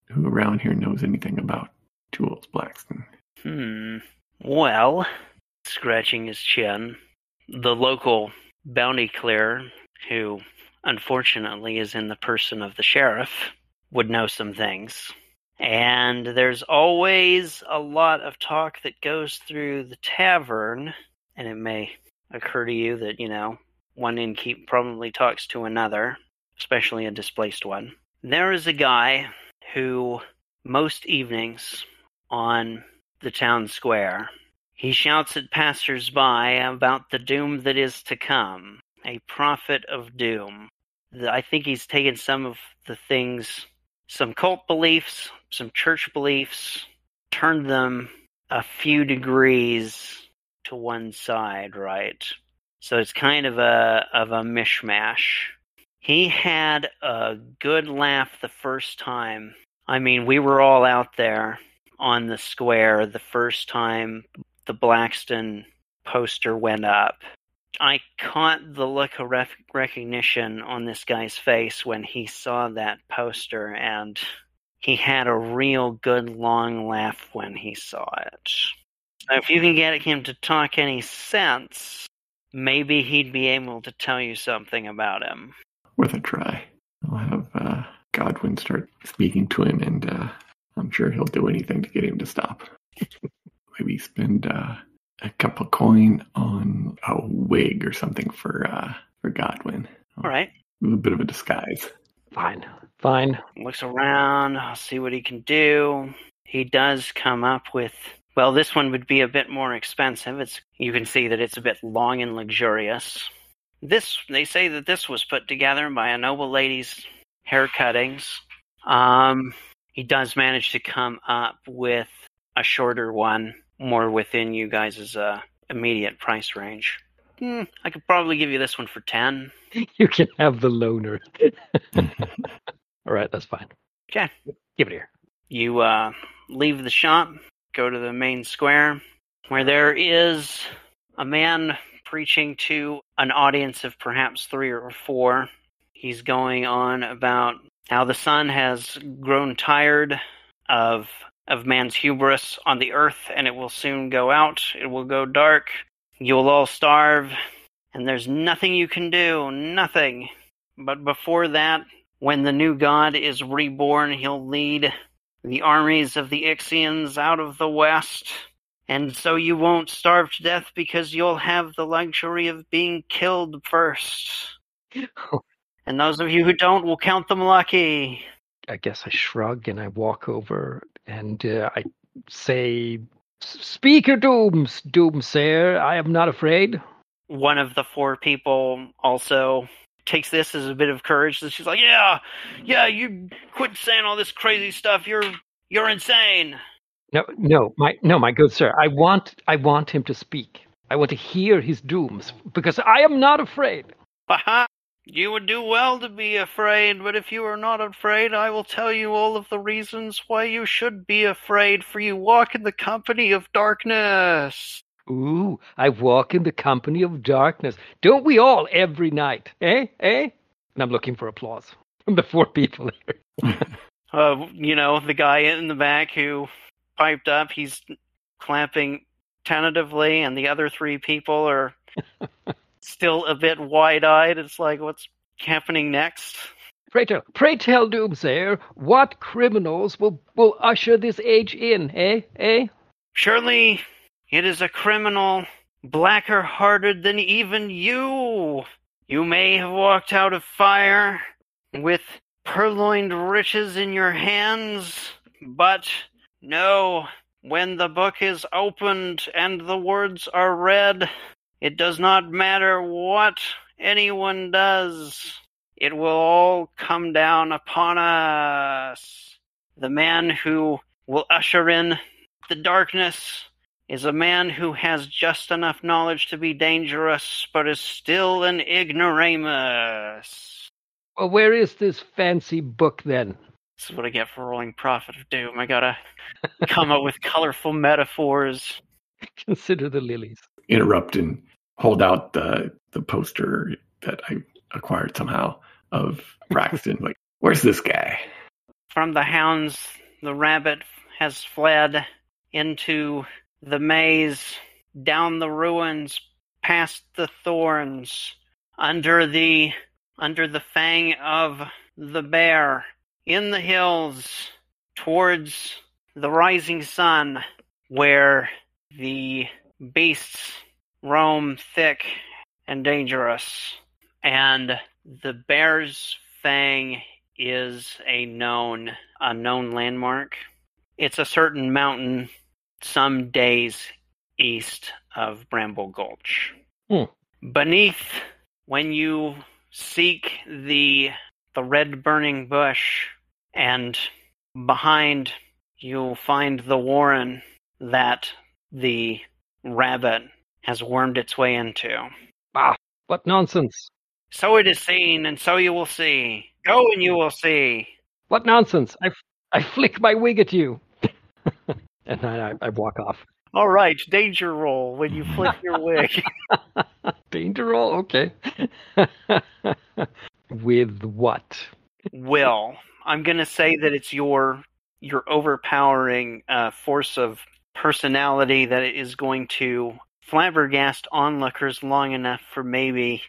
[SPEAKER 2] Who around here knows anything about Jules Blackston?
[SPEAKER 1] Hmm. Well, scratching his chin, the local bounty clearer, who unfortunately is in the person of the sheriff, would know some things. And there's always a lot of talk that goes through the tavern, and it may occur to you that, you know, one innkeep probably talks to another, especially a displaced one. There is a guy who, most evenings on the town square, he shouts at passers-by about the doom that is to come, a prophet of doom. I think he's taken some of the things, some cult beliefs, some church beliefs, turned them a few degrees to one side, right? So it's kind of a of a mishmash. He had a good laugh the first time. I mean, we were all out there on the square the first time the Blackston poster went up. I caught the look of rec- recognition on this guy's face when he saw that poster, and he had a real good long laugh when he saw it. If you can get him to talk any sense, maybe he'd be able to tell you something about him.
[SPEAKER 2] Worth a try. I'll have uh, Godwin start speaking to him, and uh, I'm sure he'll do anything to get him to stop. Maybe spend uh, a couple coin on a wig or something for uh, for Godwin.
[SPEAKER 1] All right.
[SPEAKER 2] A little bit of a disguise.
[SPEAKER 3] Fine. Fine.
[SPEAKER 1] Looks around, I'll see what he can do. He does come up with well, this one would be a bit more expensive. It's you can see that it's a bit long and luxurious. This they say that this was put together by a noble lady's hair cuttings. Um, he does manage to come up with a shorter one, more within you guys' uh, immediate price range. Hmm, I could probably give you this one for ten.
[SPEAKER 3] You can have the loaner. All right, that's fine.
[SPEAKER 1] Okay.
[SPEAKER 3] Give it here.
[SPEAKER 1] You uh, leave the shop, go to the main square, where there is a man preaching to an audience of perhaps three or four. He's going on about how the sun has grown tired of of man's hubris on the earth and it will soon go out. It will go dark. You'll all starve and there's nothing you can do, nothing. But before that, when the new god is reborn, he'll lead the armies of the Ixians out of the west, and so you won't starve to death because you'll have the luxury of being killed first. and those of you who don't will count them lucky.
[SPEAKER 3] I guess I shrug and I walk over and uh, I say, Speak your dooms, doomsayer. I am not afraid.
[SPEAKER 1] One of the four people also takes this as a bit of courage. And she's like, "Yeah, yeah, you quit saying all this crazy stuff. You're you're insane."
[SPEAKER 3] No, no, my no, my good sir. I want I want him to speak. I want to hear his dooms because I am not afraid.
[SPEAKER 1] You would do well to be afraid, but if you are not afraid, I will tell you all of the reasons why you should be afraid, for you walk in the company of darkness.
[SPEAKER 3] Ooh, I walk in the company of darkness. Don't we all every night? Eh? Eh? And I'm looking for applause from the four people here.
[SPEAKER 1] uh, you know, the guy in the back who piped up, he's clapping tentatively, and the other three people are still a bit wide eyed. It's like, what's happening next?
[SPEAKER 3] Pray tell, pray tell, Doomsayer, what criminals will, will usher this age in, eh? Eh?
[SPEAKER 1] Surely it is a criminal blacker hearted than even you. You may have walked out of fire with purloined riches in your hands, but no, when the book is opened and the words are read, it does not matter what anyone does. It will all come down upon us. The man who will usher in the darkness is a man who has just enough knowledge to be dangerous, but is still an ignoramus.
[SPEAKER 3] Well, where is this fancy book then?
[SPEAKER 1] This is what I get for rolling Prophet of Doom. I gotta come up with colorful metaphors.
[SPEAKER 3] Consider the lilies.
[SPEAKER 2] Interrupt and hold out the the poster that I acquired somehow of Braxton. like, where's this guy?
[SPEAKER 1] From the hounds, the rabbit has fled into the maze, down the ruins, past the thorns, under the under the fang of the bear, in the hills, towards the rising sun, where the beasts roam thick and dangerous, and the bear's fang is a known a known landmark. It's a certain mountain some days east of Bramble Gulch.
[SPEAKER 3] Hmm.
[SPEAKER 1] Beneath, when you seek the the red burning bush, and behind you'll find the warren that the rabbit has wormed its way into.
[SPEAKER 3] Ah, what nonsense!
[SPEAKER 1] So it is seen, and so you will see. Go and you will see.
[SPEAKER 3] What nonsense! I, f- I flick my wig at you, and then I, I walk off.
[SPEAKER 1] All right, danger roll when you flick your wig.
[SPEAKER 3] Danger roll, okay. With what?
[SPEAKER 1] Will. I'm gonna say that it's your your overpowering uh, force of personality that is going to flabbergast onlookers long enough for maybe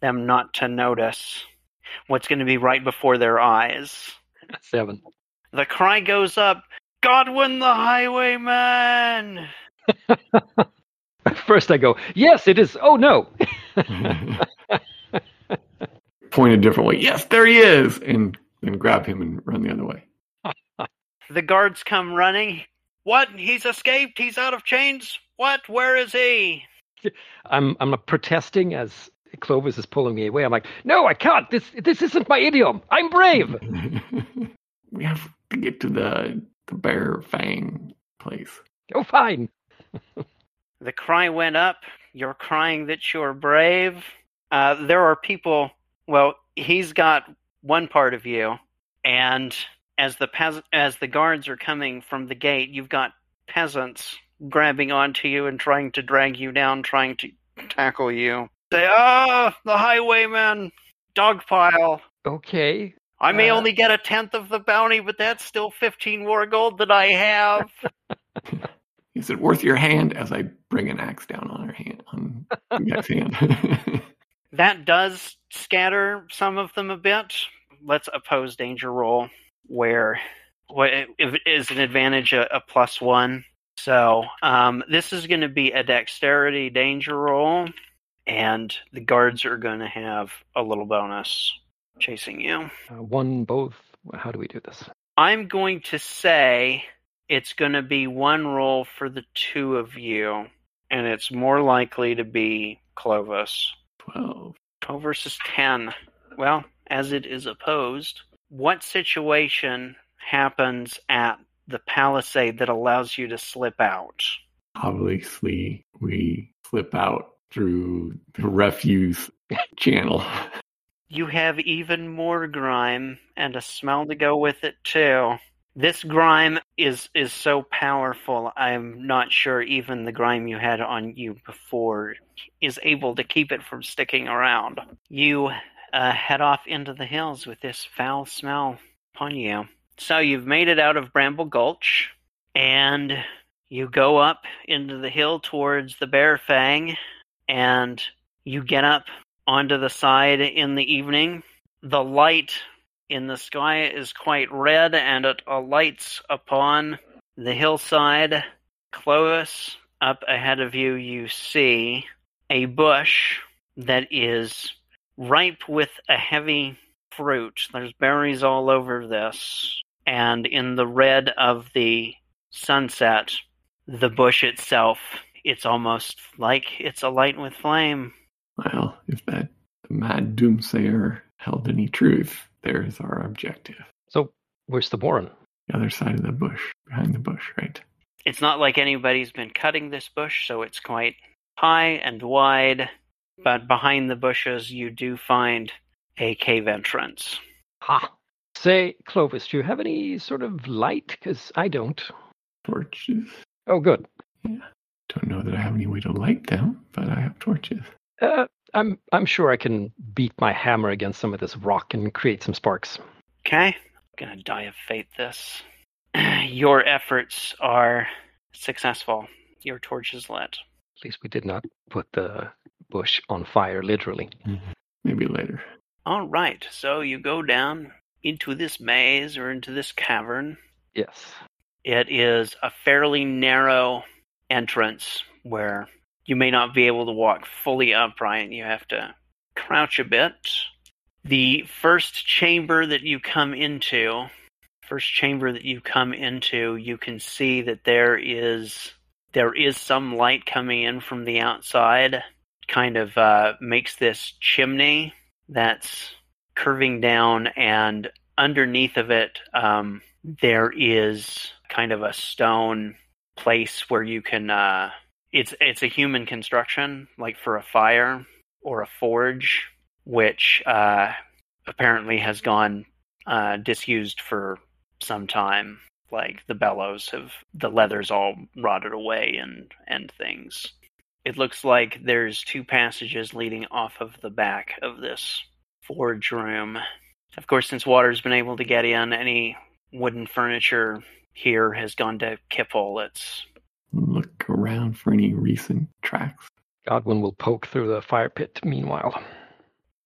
[SPEAKER 1] them not to notice what's going to be right before their eyes.
[SPEAKER 3] Seven.
[SPEAKER 1] The cry goes up, Godwin the Highwayman!
[SPEAKER 3] First I go, yes, it is. Oh no.
[SPEAKER 2] Point a different way. Yes, there he is, and then grab him and run the other way.
[SPEAKER 1] The guards come running. What? He's escaped? He's out of chains? What? Where is he?
[SPEAKER 3] I'm I'm protesting as Clovis is pulling me away. I'm like, no, I can't. This this isn't my idiom. I'm brave.
[SPEAKER 2] we have to get to the the bear fang place.
[SPEAKER 3] Oh, fine.
[SPEAKER 1] The cry went up. You're crying that you're brave. Uh, there are people. Well, he's got one part of you, and as the peas- as the guards are coming from the gate, you've got peasants grabbing onto you and trying to drag you down, trying to tackle you. Say, ah, the highwayman, dogpile.
[SPEAKER 3] Okay.
[SPEAKER 1] I may
[SPEAKER 3] Uh,
[SPEAKER 1] only get a tenth of the bounty, but that's still fifteen war gold that I have.
[SPEAKER 2] Is it worth your hand? As I bring an axe down on her hand, on guy's hand.
[SPEAKER 1] That does scatter some of them a bit. Let's oppose danger roll, where what is an advantage a, a plus one. So um, this is going to be a dexterity danger roll, and the guards are going to have a little bonus chasing you.
[SPEAKER 3] Uh, one, both. How do we do this?
[SPEAKER 1] I'm going to say it's going to be one roll for the two of you, and it's more likely to be Clovis.
[SPEAKER 2] Twelve.
[SPEAKER 1] 12 versus 10. Well, as it is opposed, what situation happens at the palisade that allows you to slip out?
[SPEAKER 2] Obviously, we slip out through the refuse channel.
[SPEAKER 1] You have even more grime and a smell to go with it too. This grime is is so powerful. I'm not sure even the grime you had on you before is able to keep it from sticking around. You uh, head off into the hills with this foul smell upon you. So you've made it out of Bramble Gulch, and you go up into the hill towards the Bear Fang, and you get up onto the side in the evening. The light in the sky is quite red, and it alights upon the hillside. Close up ahead of you, you see a bush that is ripe with a heavy fruit. There's berries all over this, and in the red of the sunset, the bush itself, it's almost like it's alight with flame.
[SPEAKER 2] Well, if that mad doomsayer held any truth, there's our objective.
[SPEAKER 3] So, where's the Warren?
[SPEAKER 2] The other side of the bush, behind the bush, right?
[SPEAKER 1] It's not like anybody's been cutting this bush, so it's quite high and wide. But behind the bushes, you do find a cave entrance.
[SPEAKER 3] Ha! Say, Clovis, do you have any sort of light? Because I don't.
[SPEAKER 2] Torches.
[SPEAKER 3] Oh, good. Yeah.
[SPEAKER 2] Don't know that I have any way to light them, but I have torches.
[SPEAKER 3] Uh, I'm I'm sure I can beat my hammer against some of this rock and create some sparks.
[SPEAKER 1] Okay? Gonna die of fate this. Your efforts are successful. Your torch is lit.
[SPEAKER 3] At least we did not put the bush on fire, literally. Mm-hmm.
[SPEAKER 2] Maybe later.
[SPEAKER 1] All right, so you go down into this maze or into this cavern,
[SPEAKER 3] Yes.
[SPEAKER 1] It is a fairly narrow entrance where you may not be able to walk fully upright. You have to crouch a bit. The first chamber that you come into, first chamber that you come into, you can see that there is there is some light coming in from the outside. Kind of uh, makes this chimney that's curving down, and underneath of it, um, there is kind of a stone place where you can. Uh, it's it's a human construction, like for a fire or a forge, which uh, apparently has gone uh, disused for some time. Like the bellows have, the leather's all rotted away and and things. It looks like there's two passages leading off of the back of this forge room. Of course, since water's been able to get in, any wooden furniture here has gone to kipple. It's
[SPEAKER 2] Look around for any recent tracks.
[SPEAKER 3] Godwin will poke through the fire pit meanwhile.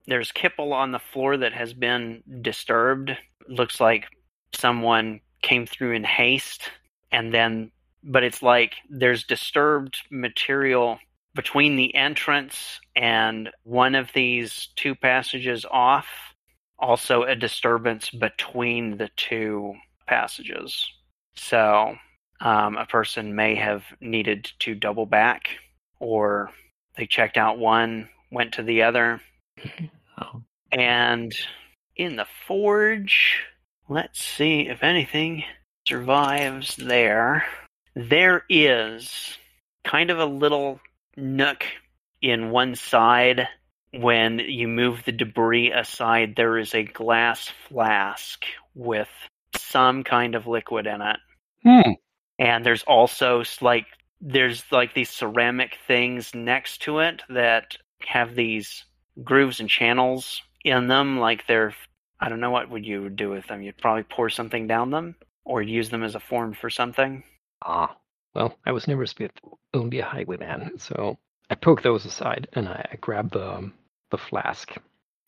[SPEAKER 1] there's kipple on the floor that has been disturbed. Looks like someone came through in haste, and then, but it's like there's disturbed material between the entrance and one of these two passages off. Also, a disturbance between the two passages. So, um, a person may have needed to double back, or they checked out one, went to the other.
[SPEAKER 2] Oh,
[SPEAKER 1] And in the forge, let's see if anything survives there. There is kind of a little nook in one side. When you move the debris aside, there is a glass flask with some kind of liquid in it.
[SPEAKER 3] Hmm.
[SPEAKER 1] And there's also like there's like these ceramic things next to it that have these grooves and channels in them like they're I don't know what would you do with them. You'd probably pour something down them or use them as a form for something.
[SPEAKER 3] Ah. Well, I was never only a highwayman. So I poke those aside and I, I grab the um, the flask.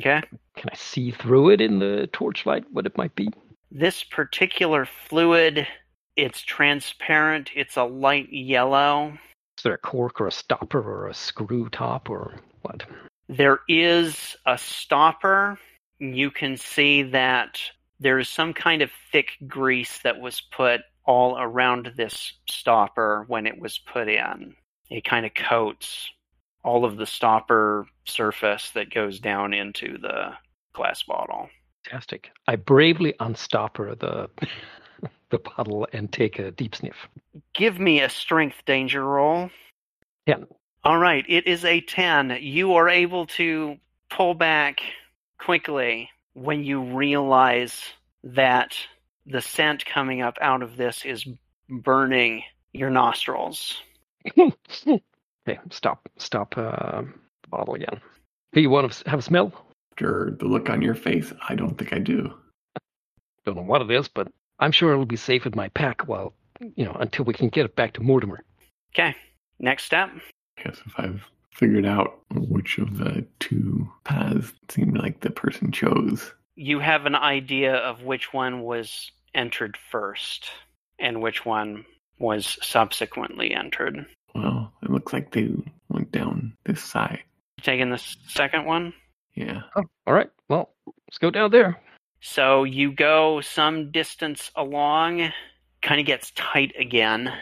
[SPEAKER 1] Okay?
[SPEAKER 3] Can I see through it in the torchlight? What it might be?
[SPEAKER 1] This particular fluid it's transparent, it's a light yellow.
[SPEAKER 3] Is there a cork or a stopper or a screw top or what?
[SPEAKER 1] There is a stopper. You can see that there's some kind of thick grease that was put all around this stopper when it was put in. It kind of coats all of the stopper surface that goes down into the glass bottle.
[SPEAKER 3] Fantastic. I bravely unstopper the the bottle and take a deep sniff.
[SPEAKER 1] Give me a strength danger roll.
[SPEAKER 3] Ten.
[SPEAKER 1] All right, it is a 10. You are able to pull back quickly when you realize that the scent coming up out of this is burning your nostrils.
[SPEAKER 3] okay, stop, stop uh, the bottle again. Hey, you want to have a smell?
[SPEAKER 2] after the look on your face, I don't think I do.
[SPEAKER 3] Don't know what it is, but I'm sure it'll be safe in my pack while, you know, until we can get it back to Mortimer.
[SPEAKER 1] Okay, next step.
[SPEAKER 2] I guess if I've figured out which of the two paths seemed like the person chose.
[SPEAKER 1] You have an idea of which one was entered first and which one was subsequently entered.
[SPEAKER 2] Well, it looks like they went down this side.
[SPEAKER 1] Taking the second one?
[SPEAKER 2] Yeah.
[SPEAKER 3] Oh, all right. Well, let's go down there.
[SPEAKER 1] So you go some distance along, kind of gets tight again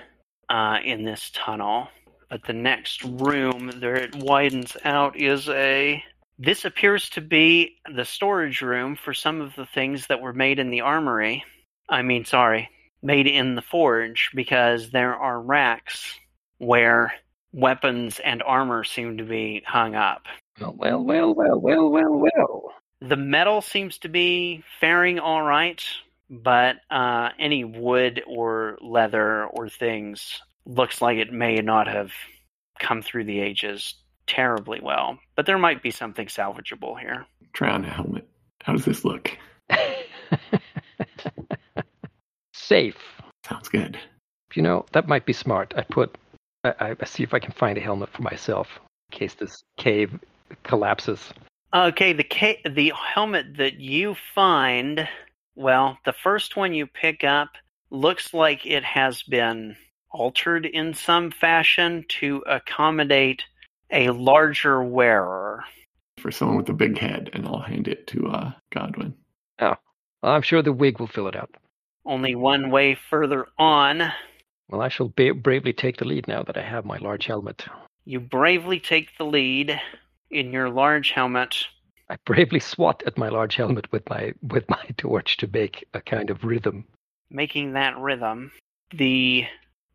[SPEAKER 1] uh, in this tunnel. But the next room, there it widens out, is a. This appears to be the storage room for some of the things that were made in the armory. I mean, sorry, made in the forge, because there are racks where weapons and armor seem to be hung up.
[SPEAKER 3] Well, well, well, well, well, well, well.
[SPEAKER 1] The metal seems to be faring all right, but uh, any wood or leather or things looks like it may not have come through the ages terribly well. But there might be something salvageable here.
[SPEAKER 2] Try on a helmet. How does this look?
[SPEAKER 3] Safe.
[SPEAKER 2] Sounds good.
[SPEAKER 3] You know, that might be smart. I put, I, I see if I can find a helmet for myself in case this cave collapses.
[SPEAKER 1] Okay, the ca- the helmet that you find, well, the first one you pick up looks like it has been altered in some fashion to accommodate a larger wearer.
[SPEAKER 2] For someone with a big head, and I'll hand it to uh, Godwin. Oh.
[SPEAKER 3] I'm sure the wig will fill it up.
[SPEAKER 1] Only one way further on,
[SPEAKER 3] Well, I shall ba- bravely take the lead now that I have my large helmet.
[SPEAKER 1] you bravely take the lead in your large helmet.
[SPEAKER 3] I bravely swat at my large helmet with my with my torch to make a kind of rhythm.
[SPEAKER 1] making that rhythm. The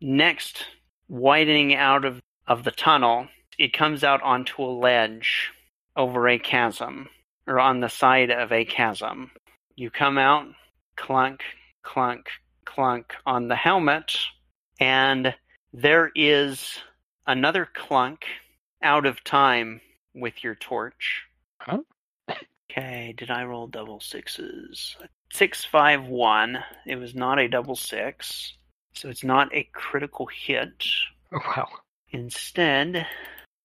[SPEAKER 1] next widening out of, of the tunnel, it comes out onto a ledge over a chasm, or on the side of a chasm. You come out, clunk, clunk, clunk on the helmet, and there is another clunk out of time with your torch.
[SPEAKER 3] Huh?
[SPEAKER 1] Okay, did I roll double sixes? Six, five, one. It was not a double six, so it's not a critical hit.
[SPEAKER 3] Oh, wow.
[SPEAKER 1] Instead,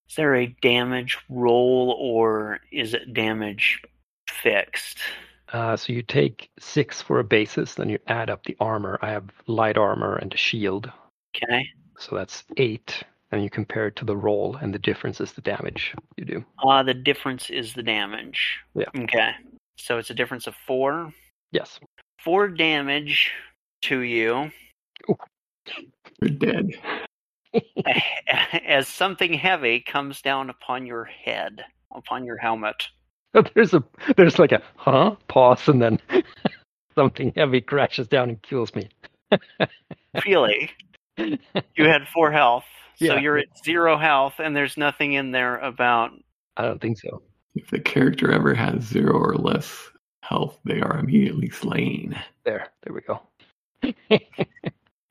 [SPEAKER 1] is there a damage roll or is it damage fixed?
[SPEAKER 3] Uh, so you take six for a basis, then you add up the armor. I have light armor and a shield,
[SPEAKER 1] Okay.
[SPEAKER 3] so that's eight. And you compare it to the roll, and the difference is the damage you do.
[SPEAKER 1] Uh, the difference is the damage.
[SPEAKER 3] Yeah.
[SPEAKER 1] Okay. So it's a difference of four.
[SPEAKER 3] Yes.
[SPEAKER 1] Four damage to you
[SPEAKER 2] You're dead.
[SPEAKER 1] as something heavy comes down upon your head, upon your helmet.
[SPEAKER 3] there's a there's like a huh pause, and then something heavy crashes down and kills me.
[SPEAKER 1] Really? You had four health. So
[SPEAKER 3] Yeah.
[SPEAKER 1] you're at zero health, and there's nothing in there about.
[SPEAKER 3] I don't think so.
[SPEAKER 2] If the character ever has zero or less health, they are immediately slain.
[SPEAKER 3] There, there we go.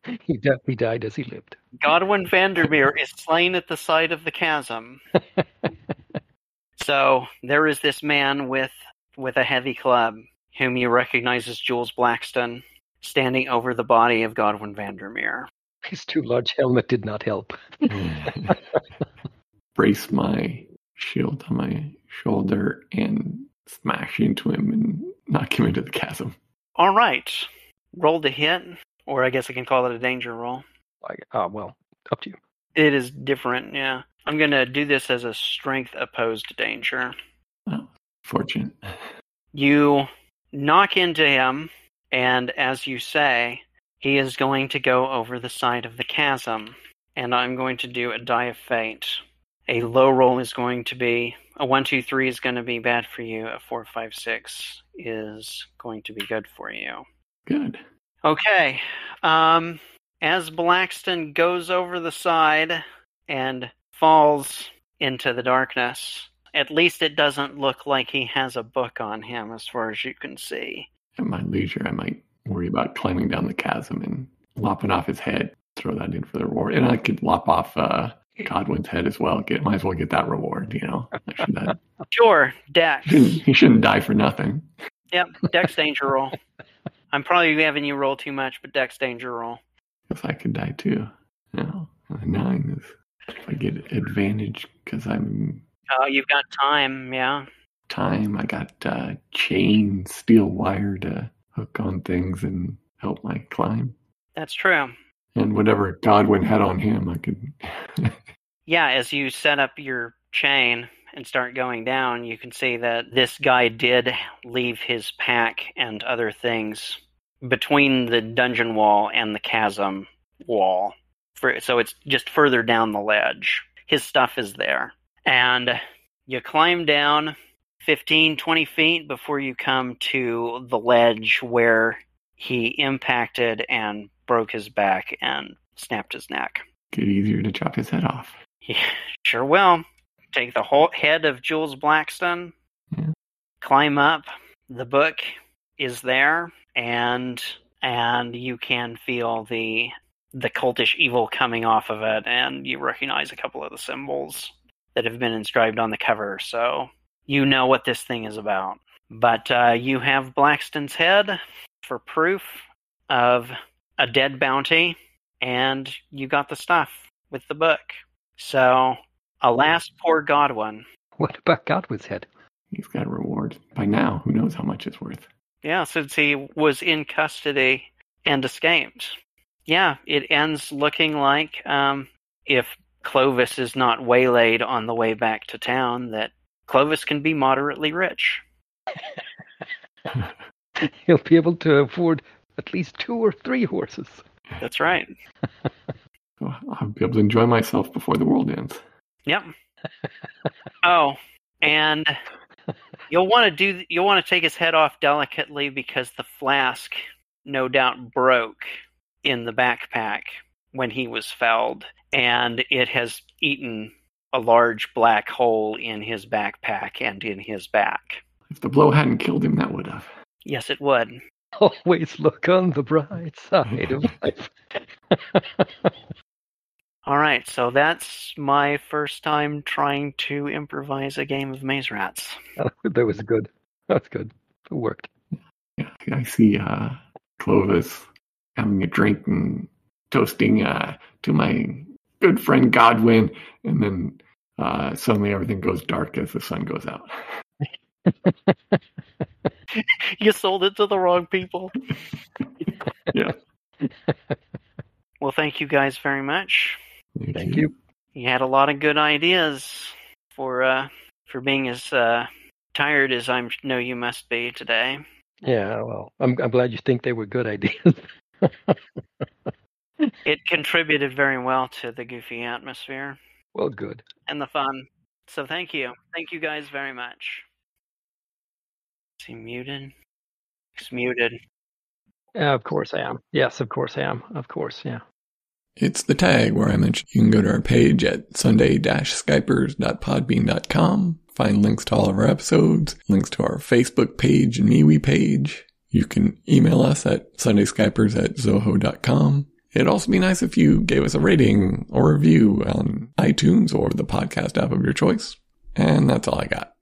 [SPEAKER 3] he di- he died as he lived.
[SPEAKER 1] Godwin Vandermeer is slain at the side of the chasm. so there is this man with with a heavy club, whom you recognize as Jules Blackston, standing over the body of Godwin Vandermeer.
[SPEAKER 3] His too large helmet did not help. Hmm.
[SPEAKER 2] Brace my shield on my shoulder and smash into him and knock him into the chasm.
[SPEAKER 1] All right, roll to hit, or I guess I can call it a danger roll.
[SPEAKER 3] Like, ah, well, up to you.
[SPEAKER 1] It is different, yeah. I'm gonna do this as a strength opposed danger.
[SPEAKER 2] Fortunate.
[SPEAKER 1] You knock into him, and as you say, he is going to go over the side of the chasm. And I'm going to do a die of fate. A low roll is going to be a one, two, three is going to be bad for you. A four, five, six is going to be good for you.
[SPEAKER 2] Good.
[SPEAKER 1] Okay. Um, as Blackston goes over the side and falls into the darkness, at least it doesn't look like he has a book on him as far as you can see.
[SPEAKER 2] At my leisure, I might worry about climbing down the chasm and lopping off his head. Throw that in for the reward, and I could lop off uh, Godwin's head as well. Get might as well get that reward. You know, should,
[SPEAKER 1] Sure, Dex.
[SPEAKER 2] he shouldn't die for nothing.
[SPEAKER 1] yep, Dex danger roll. I'm probably having you roll too much, but Dex danger roll.
[SPEAKER 2] If I could die too. No, nine is. If I get advantage because I'm
[SPEAKER 1] Oh, you've got time, yeah.
[SPEAKER 2] time. I got uh, chain, steel wire to hook on things and help my climb.
[SPEAKER 1] That's true.
[SPEAKER 2] And whatever Godwin had on him, I could.
[SPEAKER 1] Yeah, as you set up your chain and start going down, you can see that this guy did leave his pack and other things between the dungeon wall and the chasm wall. For, so it's just further down the ledge. His stuff is there. And you climb down 15, 20 feet before you come to the ledge where he impacted and broke his back and snapped his neck.
[SPEAKER 2] get easier to chop his head off.
[SPEAKER 1] Yeah, sure will. Take the whole head of Jules Blackstone,
[SPEAKER 2] Yeah.
[SPEAKER 1] climb up. The book is there, and and you can feel the the cultish evil coming off of it, and you recognize a couple of the symbols that have been inscribed on the cover, so you know what this thing is about. But uh, you have Blackstone's head for proof of a dead bounty, and you got the stuff with the book. So, alas, poor Godwin.
[SPEAKER 3] What about Godwin's head?
[SPEAKER 2] He's got a reward. By now, who knows how much it's worth?
[SPEAKER 1] Yeah, since he was in custody and escaped. Yeah, it ends looking like um, if Clovis is not waylaid on the way back to town, that Clovis can be moderately rich.
[SPEAKER 3] He'll be able to afford at least two or three horses.
[SPEAKER 1] That's right.
[SPEAKER 2] I'll be able to enjoy myself before the world ends.
[SPEAKER 1] Yep. oh, and you'll want to do you'll want to take his head off delicately because the flask no doubt broke in the backpack when he was felled and it has eaten a large black hole in his backpack and in his back.
[SPEAKER 2] If the blow hadn't killed him, that would have.
[SPEAKER 1] Yes, it would.
[SPEAKER 3] Always look on the bright side of life.
[SPEAKER 1] All right, so that's my first time trying to improvise a game of Maze Rats.
[SPEAKER 3] that was good. That's good. It worked.
[SPEAKER 2] Yeah, I see uh, Clovis having a drink and toasting uh, to my good friend Godwin, and then uh, suddenly everything goes dark as the sun goes out.
[SPEAKER 1] you sold it to the wrong people.
[SPEAKER 2] yeah.
[SPEAKER 1] Well, thank you guys very much.
[SPEAKER 2] Thank,
[SPEAKER 3] Thank you.
[SPEAKER 1] You had a lot of good ideas for uh, for being as uh, tired as I know you must be today.
[SPEAKER 3] Yeah, well, I'm I'm glad you think they were good ideas.
[SPEAKER 1] It contributed very well to the goofy atmosphere
[SPEAKER 3] well, good.
[SPEAKER 1] and the fun. So thank you. Thank you guys very much. Is he muted? He's muted.
[SPEAKER 3] Yeah, of course I am. Yes, of course I am. Of course, yeah.
[SPEAKER 2] It's the tag where I mentioned you can go to our page at sunday-skypers.podbean.com, find links to all of our episodes, links to our Facebook page and MeWe page. You can email us at sundayskypers at zoho.com. It'd also be nice if you gave us a rating or review on iTunes or the podcast app of your choice. And that's all I got.